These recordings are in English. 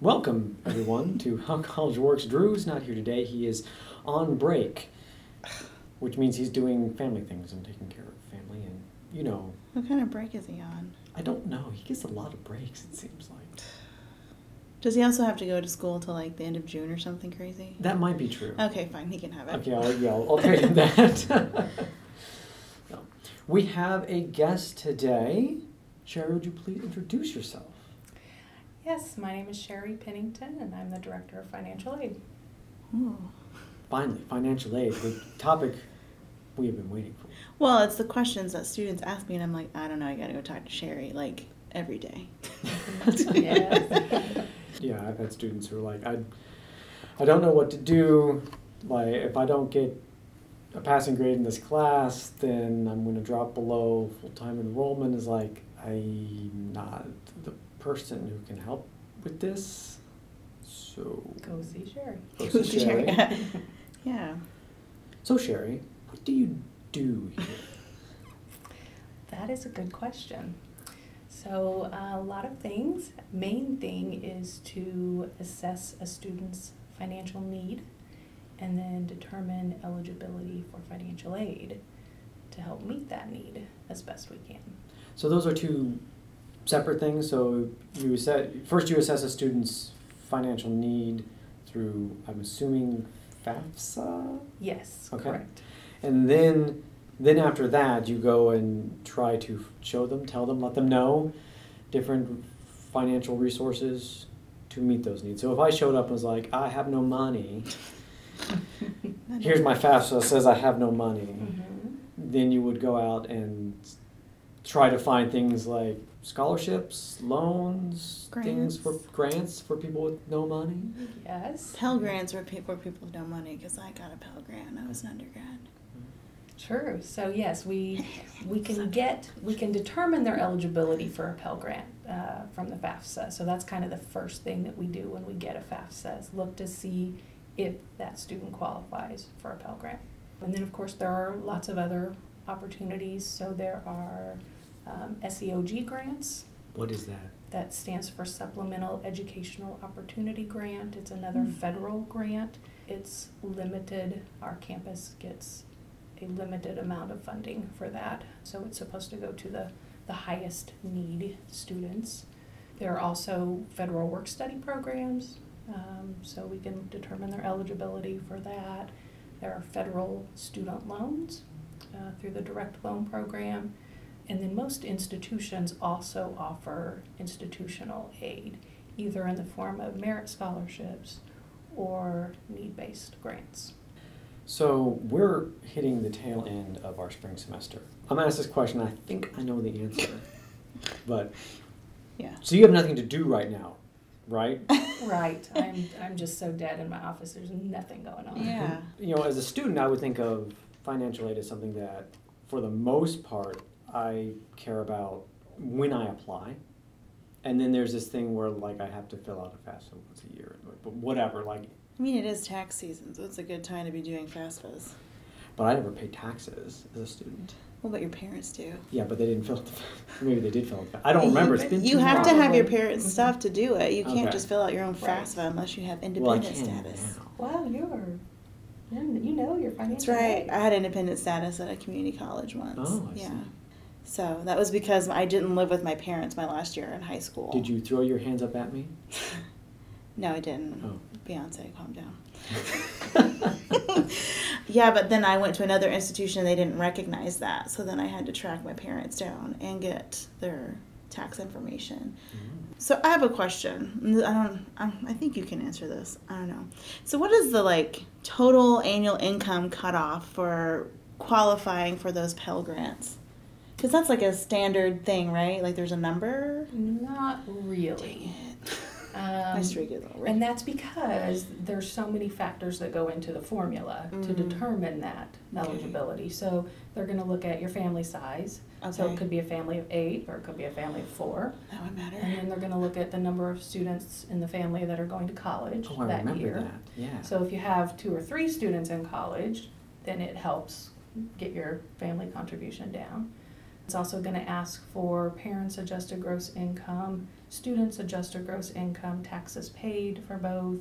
Welcome, everyone, to How College Works. Drew's not here today. He is on break, which means he's doing family things and taking care of family. And, you know, What kind of break is he on? I don't know. He gets a lot of breaks, it seems like. Does he also have to go to school till like the end of June or something crazy? That might be true. Okay, fine. He can have it. Okay, I'll, yeah, I'll, I'll trade him that. No. We have a guest today. Sherry, would you please introduce yourself? Yes, my name is Sherry Pennington, and I'm the Director of Financial Aid. Ooh. Finally, financial aid, the topic we have been waiting for. Well, it's the questions that students ask me, and I'm like, I don't know. I gotta go talk to Sherry like every day. Yes. Yeah, I've had students who are like, I, I don't know what to do. Like, if I don't get a passing grade in this class, then I'm going to drop below full time enrollment. Is like, I'm not the person who can help with this. So, Go see Sherry. go Go see Sherry. Sherry. yeah. So, Sherry, what do you do here? That is a good question. So, uh, a lot of things. Main thing is to assess a student's financial need and then determine eligibility for financial aid to help meet that need as best we can. So those are two separate things. So you assess, first you assess a student's financial need through, I'm assuming, FAFSA, Yes, Okay. correct. and then then after that you go and try to show them, tell them, let them know different financial resources to meet those needs. So if I showed up and was like, I have no money, here's my FAFSA says I have no money. Mhm. then you would go out and try to find things like scholarships, loans, things for grants for people with no money. Yes. Pell grants were people for people with no money because I got a Pell grant. I was an undergrad. True. So yes, we we can get we can determine their eligibility for a Pell Grant uh, from the FAFSA. So that's kind of the first thing that we do when we get a FAFSA is look to see if that student qualifies for a Pell Grant. And then of course there are lots of other opportunities. So there are um, SEOG grants. What is that? That stands for Supplemental Educational Opportunity Grant. It's another Hmm. federal grant. It's limited. Our campus gets a limited amount of funding for that. So it's supposed to go to the, the highest need students. There are also federal work study programs, um, so we can determine their eligibility for that. There are federal student loans uh, through the direct loan program. And then most institutions also offer institutional aid, either in the form of merit scholarships or need based grants. So we're hitting the tail end of our spring semester. I'm gonna ask this question. I think I know the answer, but Yeah. so you have nothing to do right now, right? Right. I'm, I'm just so dead in my office, there's nothing going on. Yeah. You know, as a student, I would think of financial aid as something that, for the most part, I care about when I apply. And then there's this thing where like I have to fill out a FAFSA once a year, but whatever. Like, I mean, it is tax season, so it's a good time to be doing FAFSAs. but I never paid taxes as a student. Well, but your parents do. Yeah, but they didn't fill out the. Maybe they did fill out. The, I don't remember. It's been You too have to have your Probably. parents' Mhm. stuff to do it. You can't Okay. just fill out your own Right. FAFSA unless you have Well, I independent can status. now. Wow, you're, you know your financial. That's right. aid. I had independent status at a community college once. Oh, I yeah. see. So that was because I didn't live with my parents my last year in high school. Did you throw your hands up at me? No, I didn't. Oh. Beyonce, calm down. yeah, but then I went to another institution and they didn't recognize that. So then I had to track my parents down and get their tax information. Mm. So I have a question. I don't. I, I think you can answer this. I don't know. So what is the like total annual income cutoff for qualifying for those Pell grants? Because that's like a standard thing, right? Like there's a number. Not really. Um, streak it over. And that's because there's so many factors that go into the formula to Mhm. determine that Okay. eligibility. So they're gonna look at your family size. Okay. So it could be a family of eight, or it could be a family of four. that would matter. And then they're gonna look at the number of students in the family that are going to college Oh, I that remember year. that. Yeah. So if you have two or three students in college, then it helps get your family contribution down. It's also going to ask for parents' adjusted gross income, students' adjusted gross income, taxes paid for both,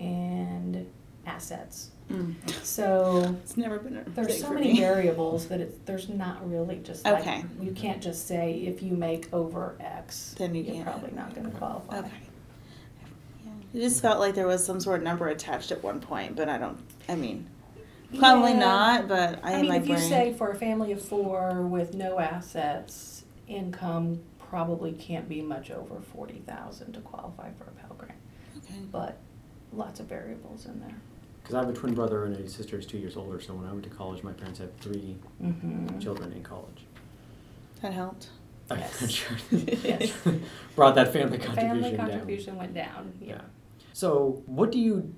and assets. Mm. So It's never been a there's so many me. variables that it's, there's not really just like, Okay. you can't just say if you make over X, Then you you're can't. probably not going to qualify. Okay. Yeah. It just felt like there was some sort of number attached at one point, but I don't. I mean, probably Yeah. not. But I, I in mean, my if you brain. say for a family of four with no assets, income probably can't be much over forty thousand to qualify for a Pell Grant, okay. but lots of variables in there. Because I have a twin brother and a sister who's two years older, so when I went to college, my parents had three Mm-hmm. children in college. that helped. Yes. Sure. Yes. Brought that family contribution Family down. contribution went down, yeah. Yeah. So, what do you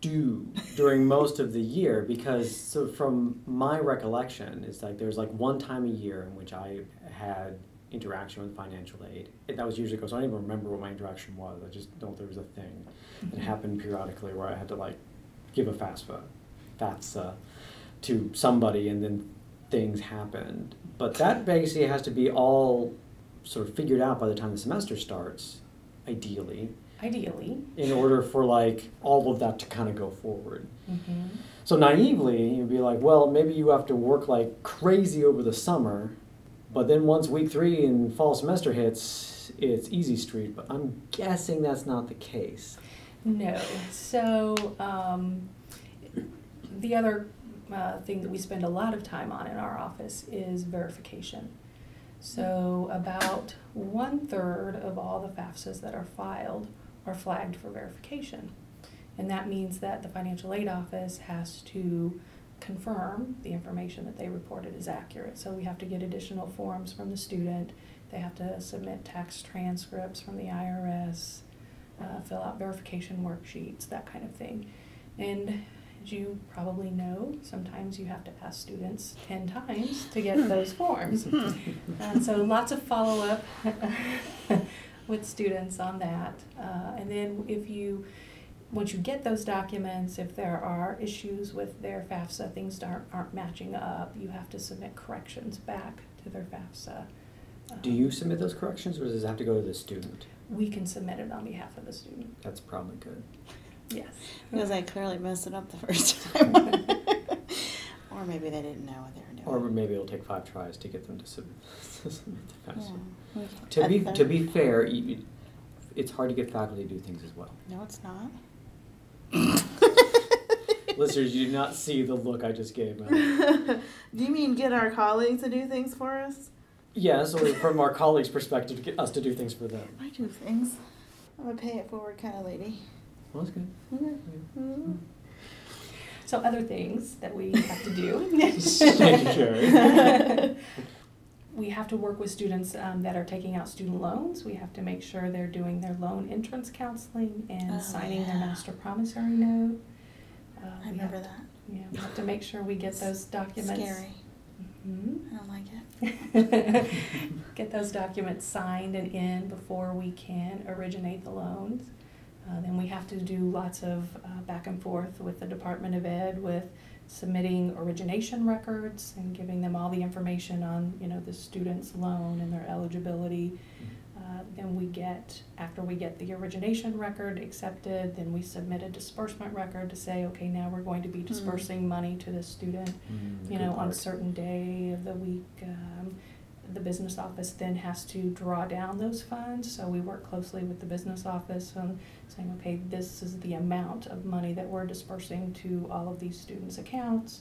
do during most of the year? Because, so from my recollection, it's like there's like one time a year in which I had interaction with financial aid. That was years ago, so I don't even remember what my interaction was. I just know there was a thing that Mhm. happened periodically where I had to like give a FAFSA, FAFSA to somebody, and then things happened. But that basically has to be all sort of figured out by the time the semester starts, ideally Ideally. in order for like all of that to kind of go forward. Mm-hmm. So naively, you'd be like, well, maybe you have to work like crazy over the summer, but then once week three and fall semester hits, it's easy street. But I'm guessing that's not the case. No. So um, the other uh, thing that we spend a lot of time on in our office is verification. So about one third of all the FAFSAs that are filed are flagged for verification. And that means that the financial aid office has to confirm the information that they reported is accurate. So we have to get additional forms from the student. They have to submit tax transcripts from the IRS, uh, fill out verification worksheets, that kind of thing. And as you probably know, sometimes you have to ask students 10 times to get those forms. Uh, so lots of follow up with students on that. Uh, and then if you, once you get those documents, if there are issues with their FAFSA, things aren't, aren't matching up, you have to submit corrections back to their FAFSA. Do you submit those corrections, or does it have to go to the student? We can submit it on behalf of the student, That's probably good. yes. Because I clearly messed it up the first time. or maybe they didn't know what they were doing. Or maybe it'll take five tries to get them to submit, to submit FAFSA. Yeah. To be to be fair, you- it's hard to get faculty to do things as well. No, it's not. Listeners, you do not see the look I just gave. Melanie. do you mean get our colleagues to do things for us? Yes, or from our colleagues' perspective, to get us to do things for them. I do things. I'm a pay it forward kind of lady. Well, that's good. Okay. Mm. So other things that we have to do. Thank you, Sherry. We have to work with students um, that are taking out student loans. We have to make sure they're doing their loan entrance counseling and Oh, signing their master promissory note. Uh, I we have- remember that. Yeah, we have to make sure we get those documents. Scary. Mhm. I don't like it. Get those documents signed and in before we can originate the loans. Uh, then we have to do lots of uh, back and forth with the Department of Ed with submitting origination records and giving them all the information on, you know, the student's loan and their eligibility. Uh, Then we get, after we get the origination record accepted, then we submit a disbursement record to say, okay, now we're going to be dispersing money to the student Mm, you good know, on a certain day of the week. Um, the business office then has to draw down those funds, so we work closely with the business office on saying, okay, this is the amount of money that we're dispersing to all of these students' accounts.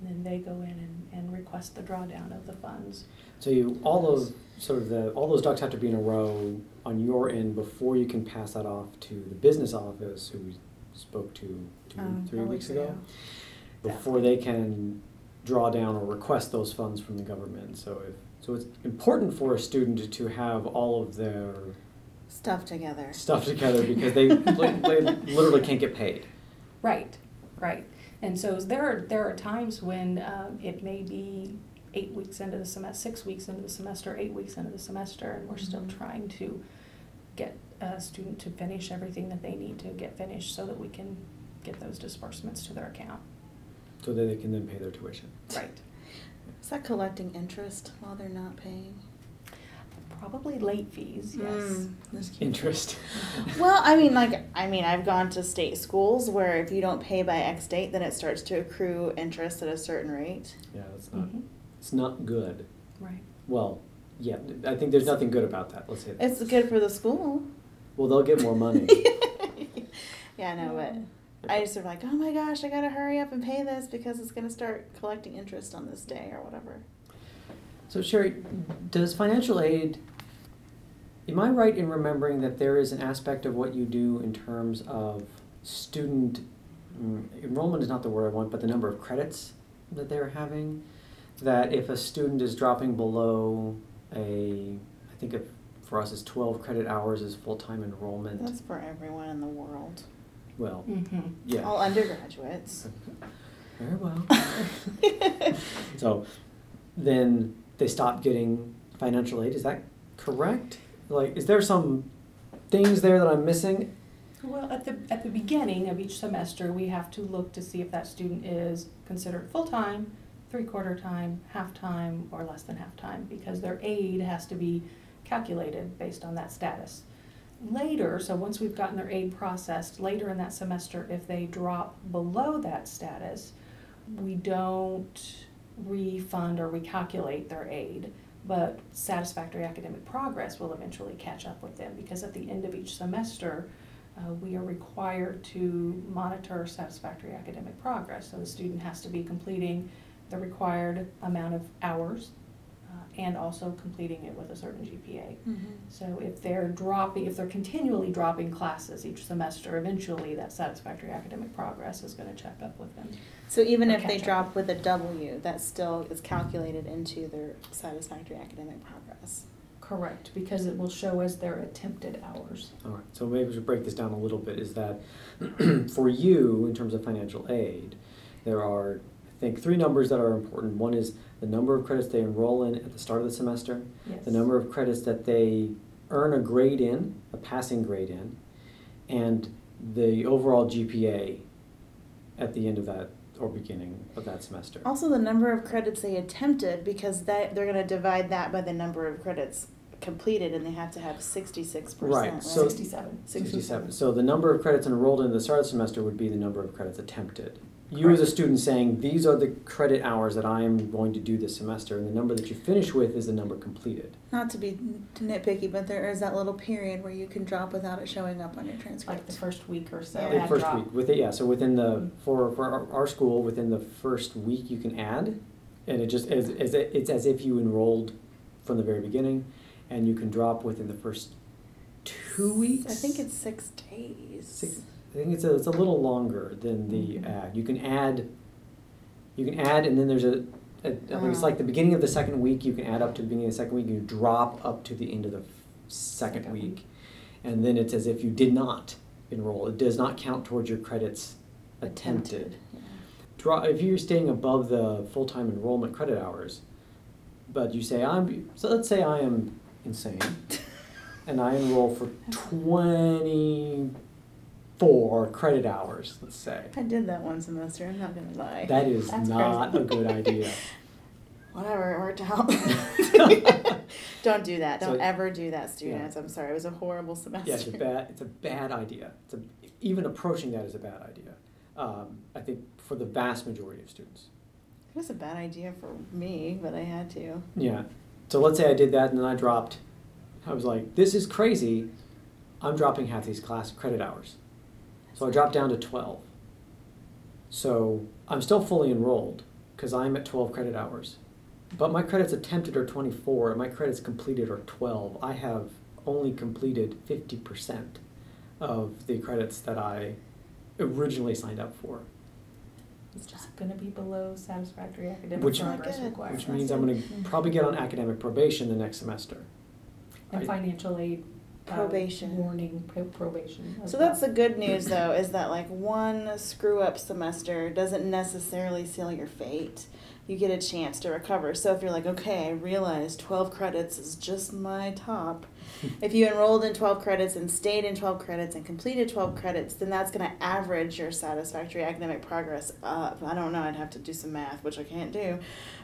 And then they go in and, and request the drawdown of the funds. So you all those sort of the all those ducks have to be in a row on your end before you can pass that off to the business office, who we spoke to two, Um, three weeks week ago, before they can draw down or request those funds from the government. So if so, it's important for a student to have all of their Stuff together. stuff together because they, they literally can't get paid. Right, right. And so there are, there are times when um, it may be eight weeks into the semester, six weeks into the semester, eight weeks into the semester, and we're still Mhm. trying to get a student to finish everything that they need to get finished so that we can get those disbursements to their account. So that they can then pay their tuition. Right. Is that collecting interest while they're not paying? Probably late fees, yes. Mm, that's cute. Interest. Well, I mean, like, I mean, I've gone to state schools where if you don't pay by X date, then it starts to accrue interest at a certain rate. Yeah, that's not, Mhm. it's not good. Right. Well, yeah, I think there's nothing good about that, let's say that. It's good for the school. Well, they'll get more money. yeah, I know, but I just sort of like, oh my gosh, I gotta hurry up and pay this because it's gonna start collecting interest on this day or whatever. So Sherry, does financial aid, am I right in remembering that there is an aspect of what you do in terms of student, mm, enrollment is not the word I want, but the number of credits that they're having? That if a student is dropping below a, I think if, for us it's twelve credit hours is full-time enrollment, That's for everyone in the world. well, Mm-hmm. yeah. All undergraduates. Very well. So then they stop getting financial aid, is that correct? Like, is there some things there that I'm missing? Well, at the, at the beginning of each semester, we have to look to see if that student is considered full-time, three-quarter time, half-time, or less than half-time, because their aid has to be calculated based on that status. Later, so once we've gotten their aid processed, later in that semester, if they drop below that status, we don't refund or recalculate their aid, but satisfactory academic progress will eventually catch up with them, because at the end of each semester, uh, we are required to monitor satisfactory academic progress. So the student has to be completing the required amount of hours and also completing it with a certain GPA. Mm-hmm. So if they're dropping, if they're continually dropping classes each semester, eventually that satisfactory academic progress is going to check up with them. So even if they up. drop with a W, that still is calculated into their satisfactory academic progress. Correct, because it will show as their attempted hours. All right, so maybe we should break this down a little bit, is that for you, in terms of financial aid, there are, I think, three numbers that are important. One is the number of credits they enroll in at the start of the semester, Yes. the number of credits that they earn a grade in, a passing grade in, and the overall GPA at the end of that or beginning of that semester. Also, the number of credits they attempted, because that they're going to divide that by the number of credits completed, and they have to have sixty-six percent. Right, so- Sixty-seven. Sixty-seven. So the number of credits enrolled in the start of the semester would be the number of credits attempted. You as a student saying, these are the credit hours that I am going to do this semester, and the number that you finish with is the number completed. Not to be nitpicky, but there is that little period where you can drop without it showing up on your transcript. Like the first week or so. Yeah. The first drop. week, with it, yeah, so within the, Mhm. for, for our, our school, within the first week, you can add, and it just, as, as, it, it's as if you enrolled from the very beginning, and you can drop within the first two weeks? I think it's six days. Six, I think it's a, it's a little longer than the Mhm. add. You can add, you can add, and then there's a, a I think it's Oh. like the beginning of the second week. You can add up to the beginning of the second week. You drop up to the end of the second week, week. and then it's as if you did not enroll. It does not count towards your credits attempted. Yeah. Draw if you're staying above the full time enrollment credit hours, but you say I'm so let's say I am insane, and I enroll for twenty four credit hours. Let's say I did that one semester. I'm not gonna lie. that is That's not crazy. a good idea. Whatever, it worked out. Don't do that. Don't So- ever do that, students. I'm sorry. It was a horrible semester. Yeah, it's a bad. It's a bad idea. It's a, even approaching that is a bad idea. Um, I think for the vast majority of students. It was a bad idea for me, but I had to. Yeah. So let's say I did that and then I dropped. I was like, this is crazy. I'm dropping half these class credit hours. So I dropped down to 12. So I'm still fully enrolled because I'm at 12 credit hours. But my credits attempted are 24 and my credits completed are 12. I have only completed 50% of the credits that I originally signed up for. It's just gonna be below satisfactory academic Which- progress Not good. requirements. Which means I'm going to probably get on academic probation the next semester. And I- financial aid. Probation. Warning, pro- probation. So that's the good news, though, is that like one screw up semester doesn't necessarily seal your fate. you get a chance to recover. So if you're like, okay, I realize 12 credits is just my top. if you enrolled in 12 credits and stayed in 12 credits and completed 12 credits, then that's going to average your satisfactory academic progress up. I don't know, I'd have to do some math, which I can't do.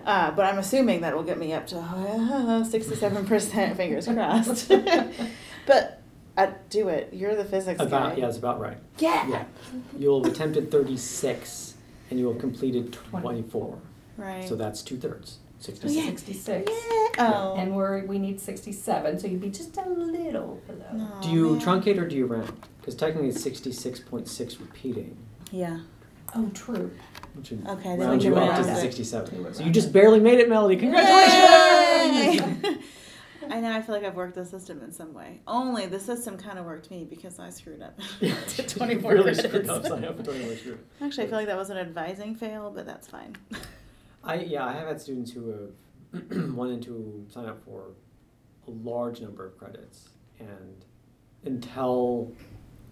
Uh, but I'm assuming that will get me up to uh, 67%, fingers crossed. but I do it. You're the physics About guy. yeah, it's about right. Yeah. Yeah, you'll have attempted thirty six, and you will have completed twenty four. Right. So that's two thirds, sixty Oh, yeah. Sixty-six. yeah. Oh. And we're, we need sixty-seven, so you'd be just a little below. No, Do you man. truncate or do you round? Because technically it's sixty six point six repeating, Yeah. Oh, true. which Okay, then round you up to sixty seven. So you just barely made it, Melody. Congratulations! I know. I feel like I've worked the system in some way. Only the system kind of worked me because I screwed up. to 24 really credits. screwed up. Up for twenty four screwed. Actually, I feel like that was an advising fail, but that's fine. I yeah, I have had students who have wanted to sign up for a large number of credits, and until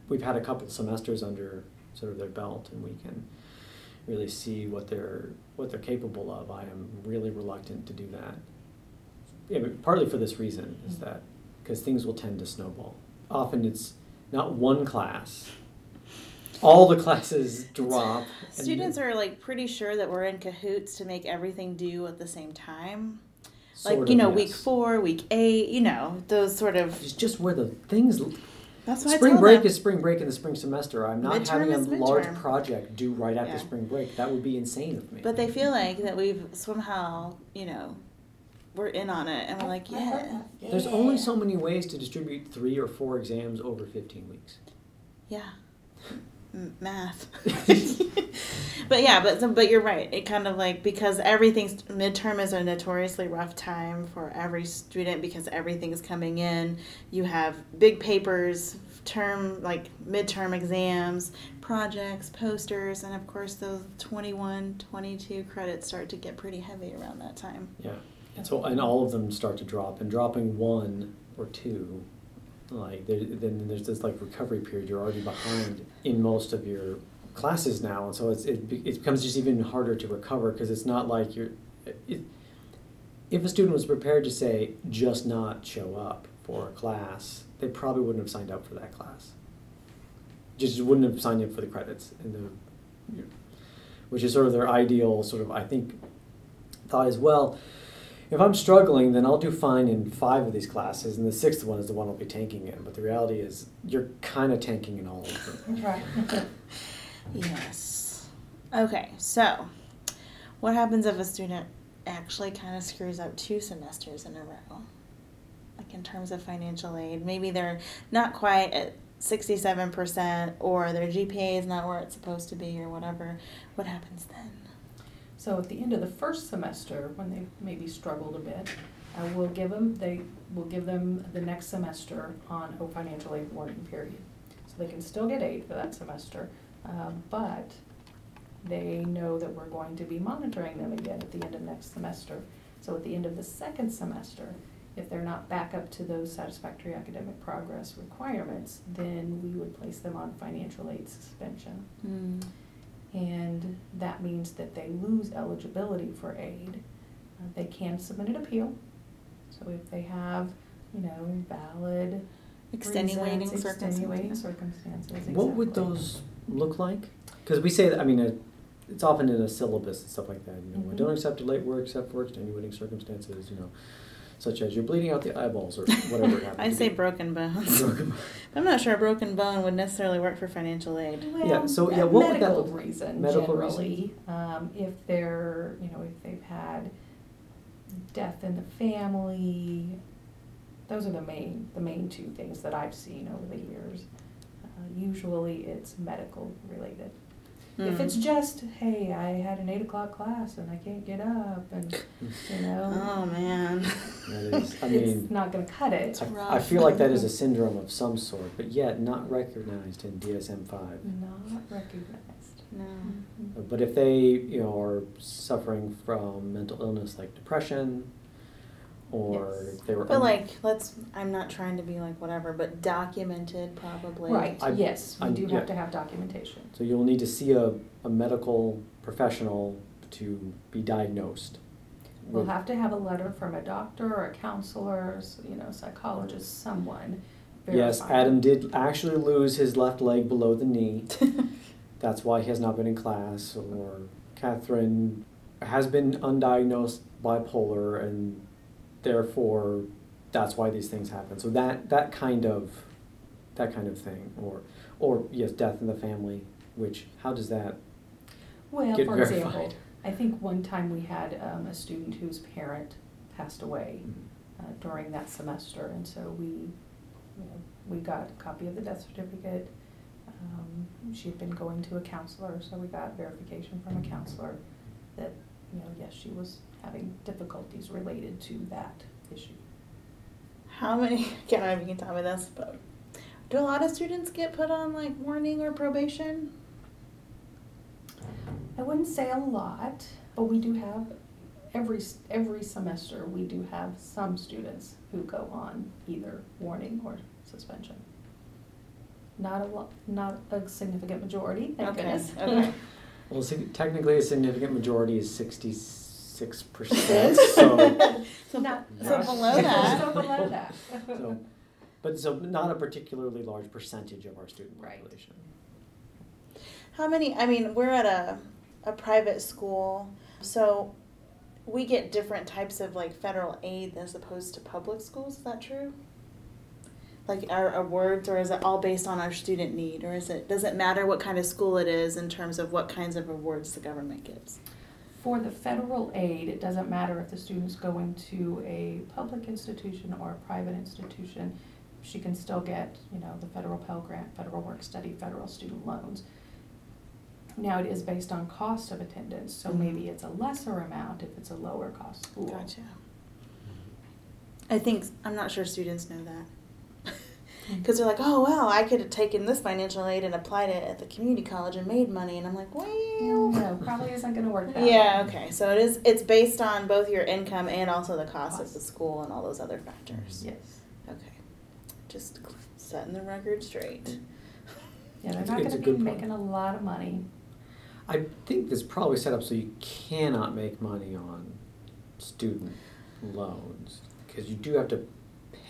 we've had a couple semesters under sort of their belt, and we can really see what they're what they're capable of, I am really reluctant to do that. Yeah, but partly for this reason is that because things will tend to snowball. Often it's not one class. All the classes drop. Students are like pretty sure that we're in cahoots to make everything due at the same time. sort Like you know, week four, week eight. You know, those sort of. It's just where the things. That's why I spring break them. is spring break in the spring semester. I'm not Midterm having a large project due right after Yeah. spring break. That would be insane of me. But they feel like that we've somehow, you know, we're in on it, and we're like, oh, yeah, There's only so many ways to distribute three or four exams over 15 weeks. yeah, M- math. but yeah, but but you're right. It kind of like because everything's midterm is a notoriously rough time for every student because everything's coming in. You have big papers, term like midterm exams, projects, posters, and of course those 21, 22 credits start to get pretty heavy around that time. Yeah. And so, and all of them start to drop, and dropping one or two, like then there's this like recovery period. You're already behind in most of your classes now, and so it's it, it becomes just even harder to recover because it's not like you're. It, if a student was prepared to say just not show up for a class, they probably wouldn't have signed up for that class. Just wouldn't have signed up for the credits and the, which is sort of their ideal sort of I think thought as well. If I'm struggling, then I'll do fine in five of these classes, and the sixth one is the one I'll be tanking in. But the reality is, you're kind of tanking in all of them. Right. Yes. Okay, so what happens if a student actually kind of screws up two semesters in a row? Like in terms of financial aid, maybe they're not quite at 67% or their GPA is not where it's supposed to be or whatever. What happens then? So at the end of the first semester, when they maybe struggled a bit, I will give them, they will give them the next semester on a financial aid warning period. So they can still get aid for that semester, um, but they know that we're going to be monitoring them again at the end of next semester. So at the end of the second semester, if they're not back up to those satisfactory academic progress requirements, then we would place them on financial aid suspension. Mm. And that means that they lose eligibility for aid. Uh, They can submit an appeal. So if they have, you know, valid Extenuating reasons, extenuating circumstances. circumstances, What would those look like? Because we say that, I mean, uh, it's often in a syllabus and stuff like that. You know, Mhm. don't accept a late work except for extenuating circumstances. You know, such as you're bleeding out the eyeballs or whatever. it happens I to say be. broken bones. Broken- I'm not sure a broken bone would necessarily work for financial aid. Yeah, so, yeah, what would that medical look like? reason Medical generally, um, if they're, you know, if they've had death in the family, those are the main, the main two things that I've seen over the years. Uh, usually it's medical related. If it's Mm. just, hey, I had an eight o'clock class and I can't get up and, you know, Oh man. That is, I it's not gonna cut it. I. I feel like that is a syndrome of some sort, but yet not recognized in DSM five. Not recognized. No. Mhm. But if they, you know, are suffering from mental illness like depression, or Yes. they were, But un- like, let's. I'm not trying to be like whatever, but documented probably. Right, I- yes, we I'm- do yeah. have to have documentation. so you'll need to see a, a medical professional to be diagnosed. We'll have to have a letter from a doctor or a counselor, s- you know, psychologist, someone Yes. Adam did actually lose his left leg below the knee. That's why he has not been in class. Or Catherine has been undiagnosed bipolar, and therefore that's why these things happen. So that that kind of that kind of thing, or or yes, death in the family. Which how does that? Well, get for verified? example, I think one time we had um, a student whose parent passed away uh, during that semester, and so we, you know, we got a copy of the death certificate. Um, she had been going to a counselor, so we got verification from a counselor that, you know, yes, she was having difficulties related to that issue. How many? I can't remember if you can tell me this, but do a lot of students get put on like warning or probation? I wouldn't say a lot, but we do have, every, every semester, we do have some students who go on either warning or suspension. Not a lot, not a significant majority, thank Okay, goodness. okay. Well, sig- technically, a significant majority is sixty-six percent. So, so, Not- so below that. So below that. so, but so not a particularly large percentage of our student Right. population. How many? I mean, we're at a a private school, so we get different types of like federal aid as opposed to public schools. Is that true? Like our awards, or is it all based on our student need, or is it does it matter what kind of school it is in terms of what kinds of awards the government gives? For the federal aid, it doesn't matter if the student's going to a public institution or a private institution. She can still get, you know, the federal Pell Grant, federal work study, federal student loans. Now, it is based on cost of attendance, so Mhm. maybe it's a lesser amount if it's a lower cost school. Gotcha. I think I'm not sure students know that. Mm-hmm. Because they're like, oh well, I could have taken this financial aid and applied it at the community college and made money, and I'm like, well, No, probably isn't gonna work that way. Yeah, okay. So it is it's based on both your income and also the cost of the school and all those other factors. Yes. Okay. Just setting the record straight. Yeah, they're not gonna be point. making a lot of money. I think this probably set up so you cannot make money on student loans because you do have to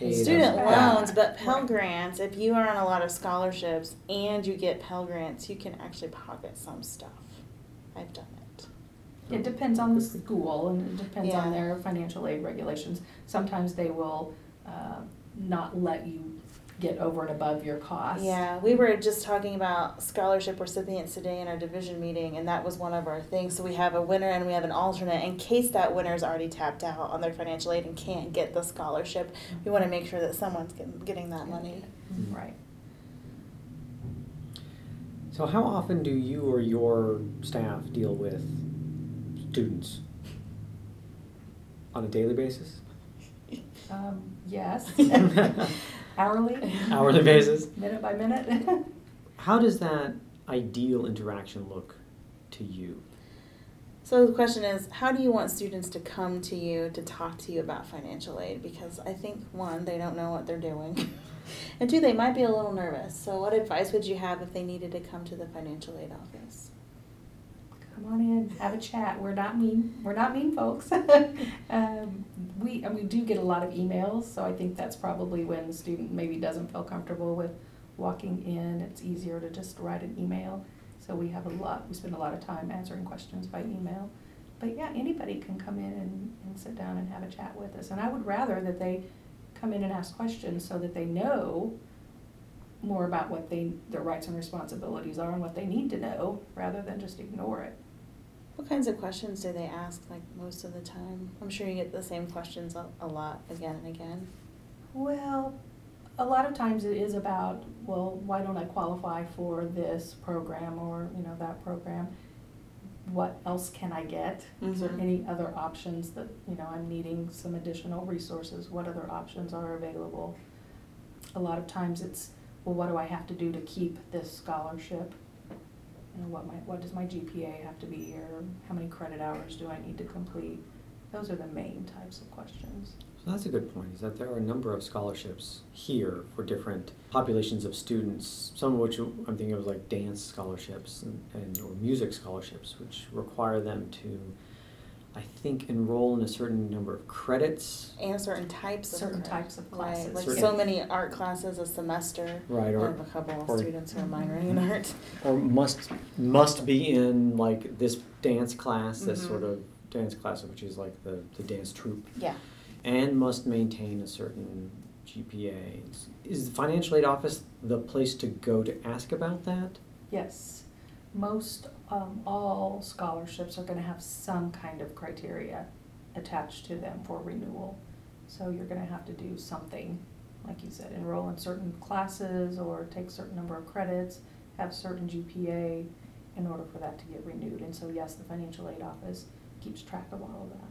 pay them Student back. loans, but Pell Right. Grants, if you are on a lot of scholarships and you get Pell Grants, you can actually pocket some stuff. I've done it. It depends on the school and it depends on their financial aid regulations. Sometimes they will, uh, not let you get over and above your costs. Yeah, we were just talking about scholarship recipients today in our division meeting, and that was one of our things. So we have a winner and we have an alternate in case that winner is already tapped out on their financial aid and can't get the scholarship. We want to make sure that someone's getting, getting that money. Mhm. Right. So how often do you or your staff deal with students on a daily basis? Um, yes. Hourly. Hourly basis? Minute by minute. How does that ideal interaction look to you? So the question is, how do you want students to come to you to talk to you about financial aid? Because I think one, they don't know what they're doing, and two, they might be a little nervous. So what advice would you have if they needed to come to the financial aid office? Come on in, have a chat. We're not mean. We're not mean folks. um, we and we do get a lot of emails, so I think that's probably when the student maybe doesn't feel comfortable with walking in. It's easier to just write an email. So we have a lot. We spend a lot of time answering questions by email. But yeah, anybody can come in and, and sit down and have a chat with us. And I would rather that they come in and ask questions so that they know more about what they their rights and responsibilities are and what they need to know rather than just ignore it. What kinds of questions do they ask, like, most of the time? I'm sure you get the same questions a, a lot, again and again. Well, a lot of times it is about, well, why don't I qualify for this program or, you know, that program? What else can I get? Is there Mhm. any other options that, you know, I'm needing some additional resources? What other options are available? A lot of times it's, well, what do I have to do to keep this scholarship? You know, what my, what does my GPA have to be here? How many credit hours do I need to complete? Those are the main types of questions. So that's a good point, is that there are a number of scholarships here for different populations of students, some of which I'm thinking of like dance scholarships and, and or music scholarships, which require them to, I think, enroll in a certain number of credits. And certain types of Certain credit. types of Right, classes. Like Certain- so many art classes a semester. Right, I or have a couple of students who are minoring in art. or must must be in like this dance class, this Mhm. sort of dance class, which is like the, the dance troupe, Yeah. and must maintain a certain GPA. Is the financial aid office the place to go to ask about that? Yes, most, um, all scholarships are gonna have some kind of criteria attached to them for renewal. So you're gonna have to do something, like you said, enroll in certain classes or take a certain number of credits, have certain GPA in order for that to get renewed. And so, yes, the financial aid office keeps track of all of that.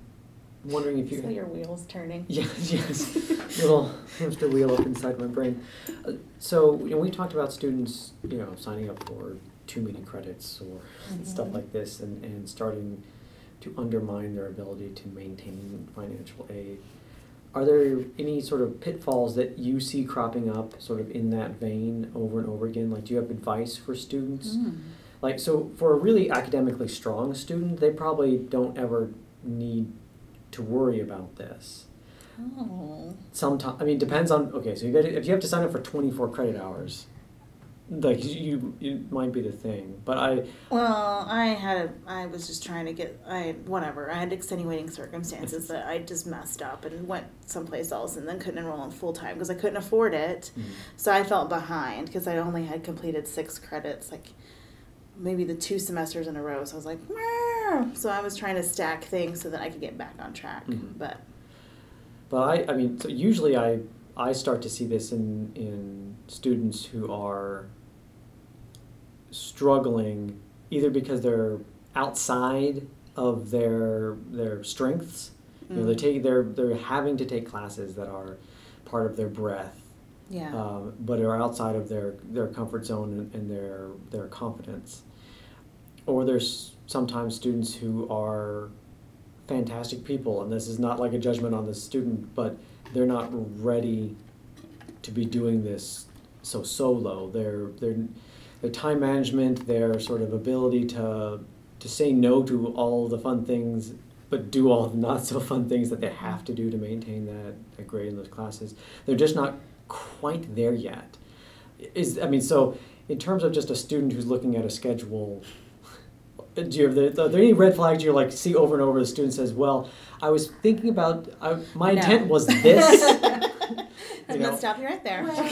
I'm wondering if you So your wheels turning. Yes, yes. Little hamster wheel up inside my brain. Uh, So, you know, we talked about students, you know, signing up for too many credits or stuff Mhm. like this and, and starting to undermine their ability to maintain financial aid. Are there any sort of pitfalls that you see cropping up sort of in that vein over and over again? Like, do you have advice for students? Mm. Like, so for a really academically strong student, they probably don't ever need to worry about this. Oh. Sometimes, I mean, depends on. Okay, so you got if you have to sign up for twenty four credit hours, like you, it might be the thing. But I, Well, I had a, I was just trying to get I whatever I had extenuating circumstances that I just messed up and went someplace else and then couldn't enroll in full time because I couldn't afford it. So I felt behind because I only had completed six credits, like maybe the two semesters in a row. So I was like, "Meow." so I was trying to stack things so that I could get back on track. Mhm. But but I, I mean, so usually I, I start to see this in in students who are struggling either because they're outside of their their strengths. You know, they're Mm. taking they're they're having to take classes that are part of their breath yeah, um, but are outside of their, their comfort zone and, and their their confidence. Or there's sometimes students who are fantastic people, and this is not like a judgment on the student, but they're not ready to be doing this so solo. Their their their time management, their sort of ability to to say no to all the fun things, but do all the not so fun things that they have to do to maintain that, that grade in those classes. They're just not quite there yet. Is I mean, so in terms of just a student who's looking at a schedule, uh, do you have the, are there any red flags you like see over and over? The student says, "Well, I was thinking about I, my No. intent was this." I'm You gonna stop you right there. Well-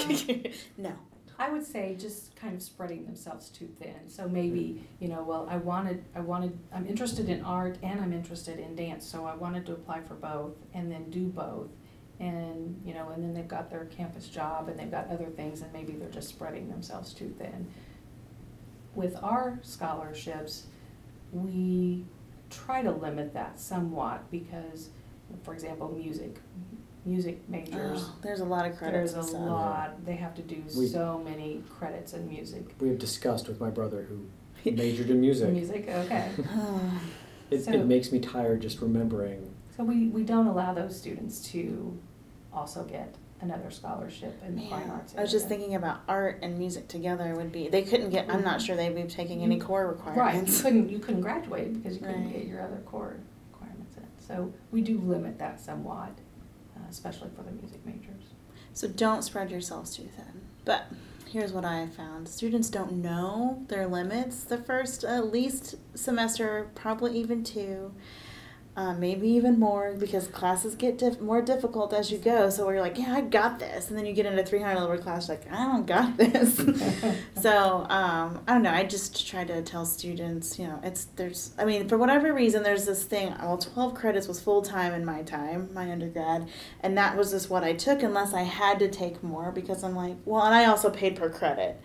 no. I would say just kind of spreading themselves too thin. So maybe, you know, well, I wanted, I wanted, I'm interested in art and I'm interested in dance, so I wanted to apply for both and then do both. And, you know, and then they've got their campus job and they've got other things and maybe they're just spreading themselves too thin. With our scholarships, we try to limit that somewhat because, for example, music, music majors. Oh, there's a lot of credits. There's a and lot, they have to do We- so many credits in music. we have discussed with my brother who majored in music. Music, okay. It, So- it makes me tired just remembering. So we, we don't allow those students to also get another scholarship in the fine Man, arts I was just thinking about art and music together would be. They couldn't get. I'm not sure they'd be taking any You- core Right, you requirements. couldn't, you couldn't graduate because you couldn't Right. get your other core requirements in. So we do limit that somewhat, uh, especially for the music majors. So don't spread yourselves too thin. But here's what I found: students don't know their limits the first at least semester, probably even two. Uh, maybe even more because classes get diff- more difficult as you go. So we're like, yeah, I got this, and then you get into 300 level class, like, I don't got this. so um, I don't know. I just try to tell students, you know, it's there's. I mean, for whatever reason, there's this thing. Well, 12 credits was full time in my time, my undergrad, and that was just what I took unless I had to take more because I'm like, well, and I also paid per credit.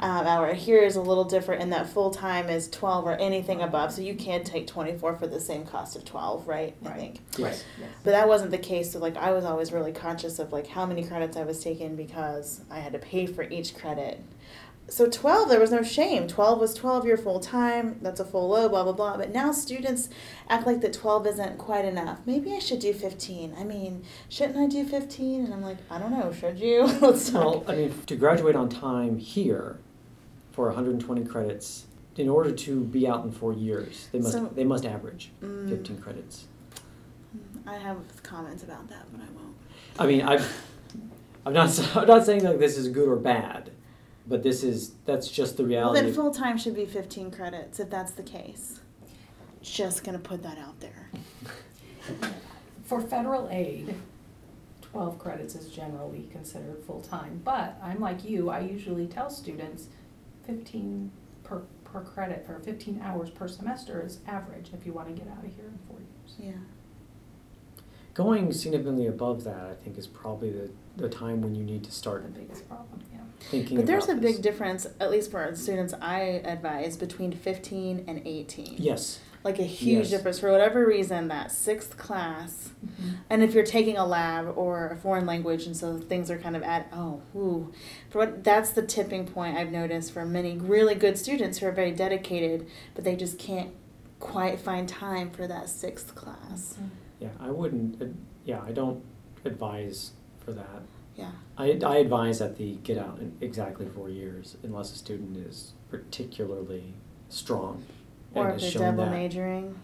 Um, hour here is a little different in that full time is 12 or anything above, so you can take 24 for the same cost of 12, right? I Right. think. Yes. Yes. But that wasn't the case. So like I was always really conscious of like how many credits I was taking because I had to pay for each credit. So 12 there was no shame. 12 was 12 you're full time that's a full load blah blah blah. But now students act like that 12 isn't quite enough. Maybe i should do 15 i mean shouldn't i do 15 and i'm like i don't know should you? Let's Well, I mean, to graduate on time here for 120 credits, in order to be out in four years, they must So- they must average Mm, 15 credits. i have comments about that but i won't. I mean, I'm I'm not I'm not saying like this is good or bad, but this is that's just the reality. well reality. then full time should be 15 credits if that's the case just gonna put that out there For federal aid, twelve credits is generally considered full-time, but I'm like you, I usually tell students fifteen per, per credit, or fifteen hours per semester is average if you wanna get out of here in four years. yeah Going significantly above that, I think, is probably the, the time when you need to start. The start biggest problem, yeah. Thinking but there's a about big difference at least for our students i advise between 15 and 18 Yes. like a huge Yes. difference for whatever reason that sixth class mm-hmm. and if you're taking a lab or a foreign language and so things are kind of at oh ooh, for what that's the tipping point i've noticed for many really good students who are very dedicated but they just can't quite find time for that sixth class mm-hmm. Yeah, I wouldn't. ad- Yeah, I don't advise for that. Yeah I, I advise that the get out in exactly four years unless a student is particularly strong or and if has they're shown double that. majoring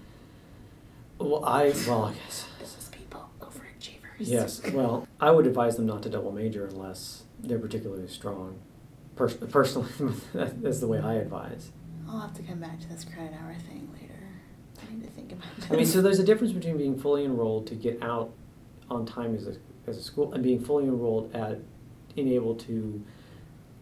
Well, I well, I guess This is people overachievers yes. Well, I would advise them not to double major unless they're particularly strong. Pers- personally, that's the way I advise. i'll have to come back to this credit hour thing later i need to think about this I mean, so there's a difference between being fully enrolled to get out on time as a, as a school and being fully enrolled at being able to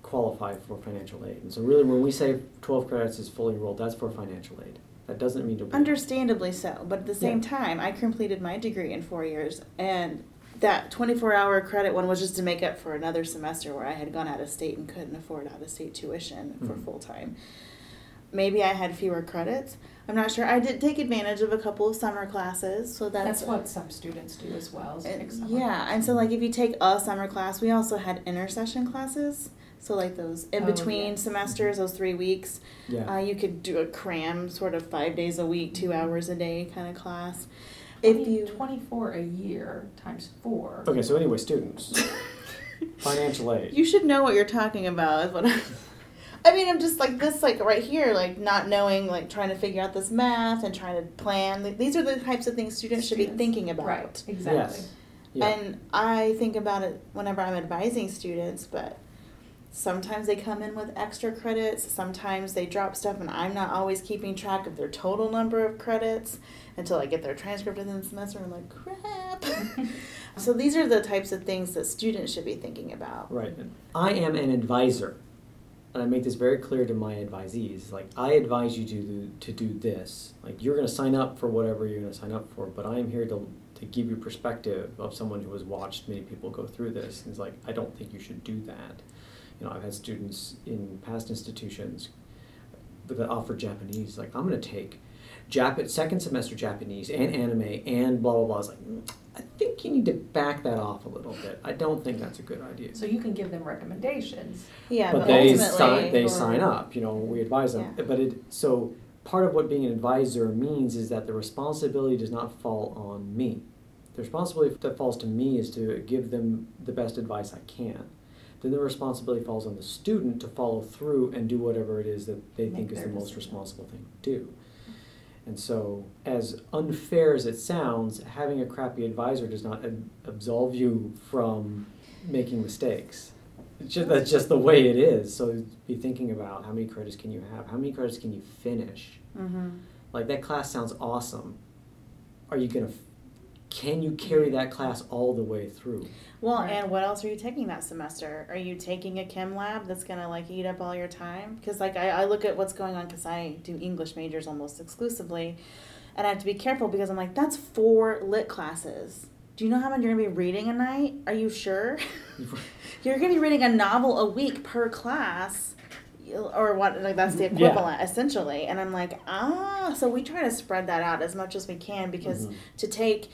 qualify for financial aid. And so really when we say twelve credits is fully enrolled, that's for financial aid. That doesn't mean to Understandably so, but at the same Yeah. time, I completed my degree in four years, and that 24 hour credit one was just to make up for another semester where I had gone out of state and couldn't afford out of state tuition for Mhm. full time. Maybe I had fewer credits. I'm not sure. I did take advantage of a couple of summer classes, so that's, That's what some students do as well, is and- take yeah, and so like if you take a summer class, we also had intersession classes. So like those in Oh, between yeah. semesters, those three weeks, Yeah. uh, you could do a cram sort of five days a week, two hours a day kind of class. Twenty- If you Twenty-four a year times four. Okay, so anyway, students, financial aid. you should know what you're talking about. Is what I, I mean, I'm just like this, like right here, like not knowing, like trying to figure out this math and trying to plan. Like, These are the types of things students should be thinking about. Right, exactly. Yes. Yeah. And I think about it whenever I'm advising students, but sometimes they come in with extra credits, sometimes they drop stuff, and I'm not always keeping track of their total number of credits until I get their transcript in the semester. I'm like, crap. so these are the types of things that students should be thinking about. Right. I am an advisor. And I make this very clear to my advisees. Like, I advise you to do, to do this. Like, you're going to sign up for whatever you're going to sign up for, but I am here to, to give you perspective of someone who has watched many people go through this. And it's like, I don't think you should do that. You know, I've had students in past institutions that offer Japanese. Like, I'm going to take Jap- second semester Japanese and anime and blah, blah, blah. It's like, mm, I think you need to back that off a little bit. I don't think that's a good idea. So you can give them recommendations. Yeah, but, but, they ultimately, sign they for- sign up you know we advise them Yeah. but it so part of what being an advisor means is that the responsibility does not fall on me the responsibility that falls to me is to give them the best advice i can then the responsibility falls on the student to follow through and do whatever it is that they Make think is the their most decision. responsible thing to do and so as unfair as it sounds having a crappy advisor does not ab- absolve you from making mistakes just, that's just the way it is. So be thinking about how many credits can you have? How many credits can you finish? Mhm. Like that class sounds awesome. Are you gonna? f- Can you carry that class all the way through? Well, Right. and what else are you taking that semester? Are you taking a chem lab that's gonna like eat up all your time? Because like I, I look at what's going on because I do English majors almost exclusively, and I have to be careful because I'm like that's four lit classes. Do you know how much you're gonna be reading a night? Are you sure? you're gonna be reading a novel a week per class. Or what? Like that's the Yeah. equivalent, essentially. And I'm like, ah. So we try to spread that out as much as we can because Mhm. to take